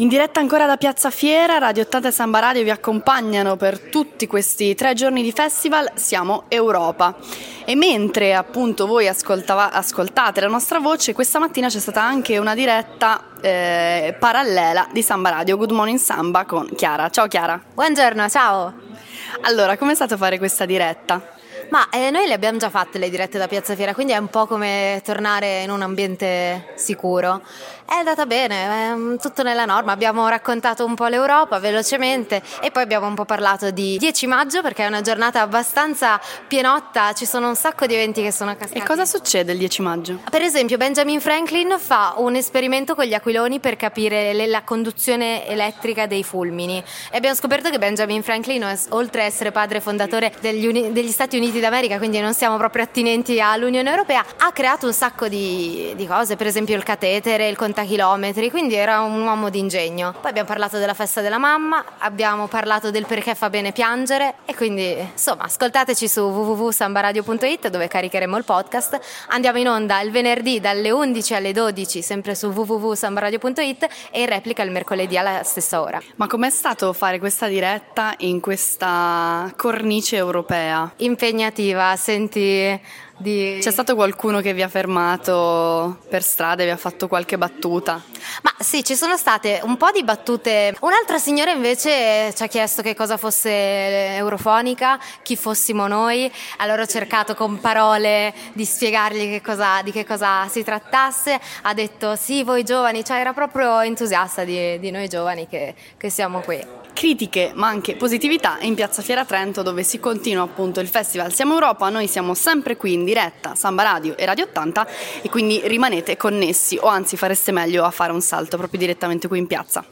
In diretta ancora da Piazza Fiera, Radio 80 e Samba Radio vi accompagnano per tutti questi tre giorni di festival, siamo Europa. E mentre appunto voi ascoltate la nostra voce, questa mattina c'è stata anche una diretta eh, parallela di Samba Radio, Good Morning Samba con Chiara. Ciao Chiara. Buongiorno, ciao. Allora, com'è stato fare questa diretta? Ma eh, noi le abbiamo già fatte le dirette da Piazza Fiera, quindi è un po' come tornare in un ambiente sicuro. È andata bene, è tutto nella norma. Abbiamo raccontato un po' l'Europa velocemente e poi abbiamo un po' parlato di 10 maggio perché è una giornata abbastanza pienotta, ci sono un sacco di eventi che sono cascati. E cosa succede il 10 maggio? Per esempio, Benjamin Franklin fa un esperimento con gli aquiloni per capire la conduzione elettrica dei fulmini. E abbiamo scoperto che Benjamin Franklin, oltre ad essere padre fondatore degli, degli Stati Uniti d'America, quindi non siamo proprio attinenti all'Unione Europea, ha creato un sacco di, di cose, per esempio il catetere, il contachilometri, quindi era un uomo di ingegno. Poi abbiamo parlato della festa della mamma, abbiamo parlato del perché fa bene piangere e quindi insomma ascoltateci su www.sambaradio.it dove caricheremo il podcast. Andiamo in onda il venerdì dalle 11 alle 12 sempre su www.sambaradio.it e in replica il mercoledì alla stessa ora. Ma com'è stato fare questa diretta in questa cornice europea? Impegnativa impegnativa, senti di... C'è stato qualcuno che vi ha fermato per strada e vi ha fatto qualche battuta? Ma sì, ci sono state un po' di battute. Un'altra signora invece ci ha chiesto che cosa fosse Eurofonica, chi fossimo noi. Allora ho cercato con parole di spiegargli che cosa, di che cosa si trattasse. Ha detto sì, voi giovani, cioè era proprio entusiasta di, di noi giovani che, che siamo qui critiche ma anche positività in Piazza Fiera Trento dove si continua appunto il festival Siamo Europa, noi siamo sempre qui in diretta, Samba Radio e Radio 80 e quindi rimanete connessi o anzi fareste meglio a fare un salto proprio direttamente qui in piazza.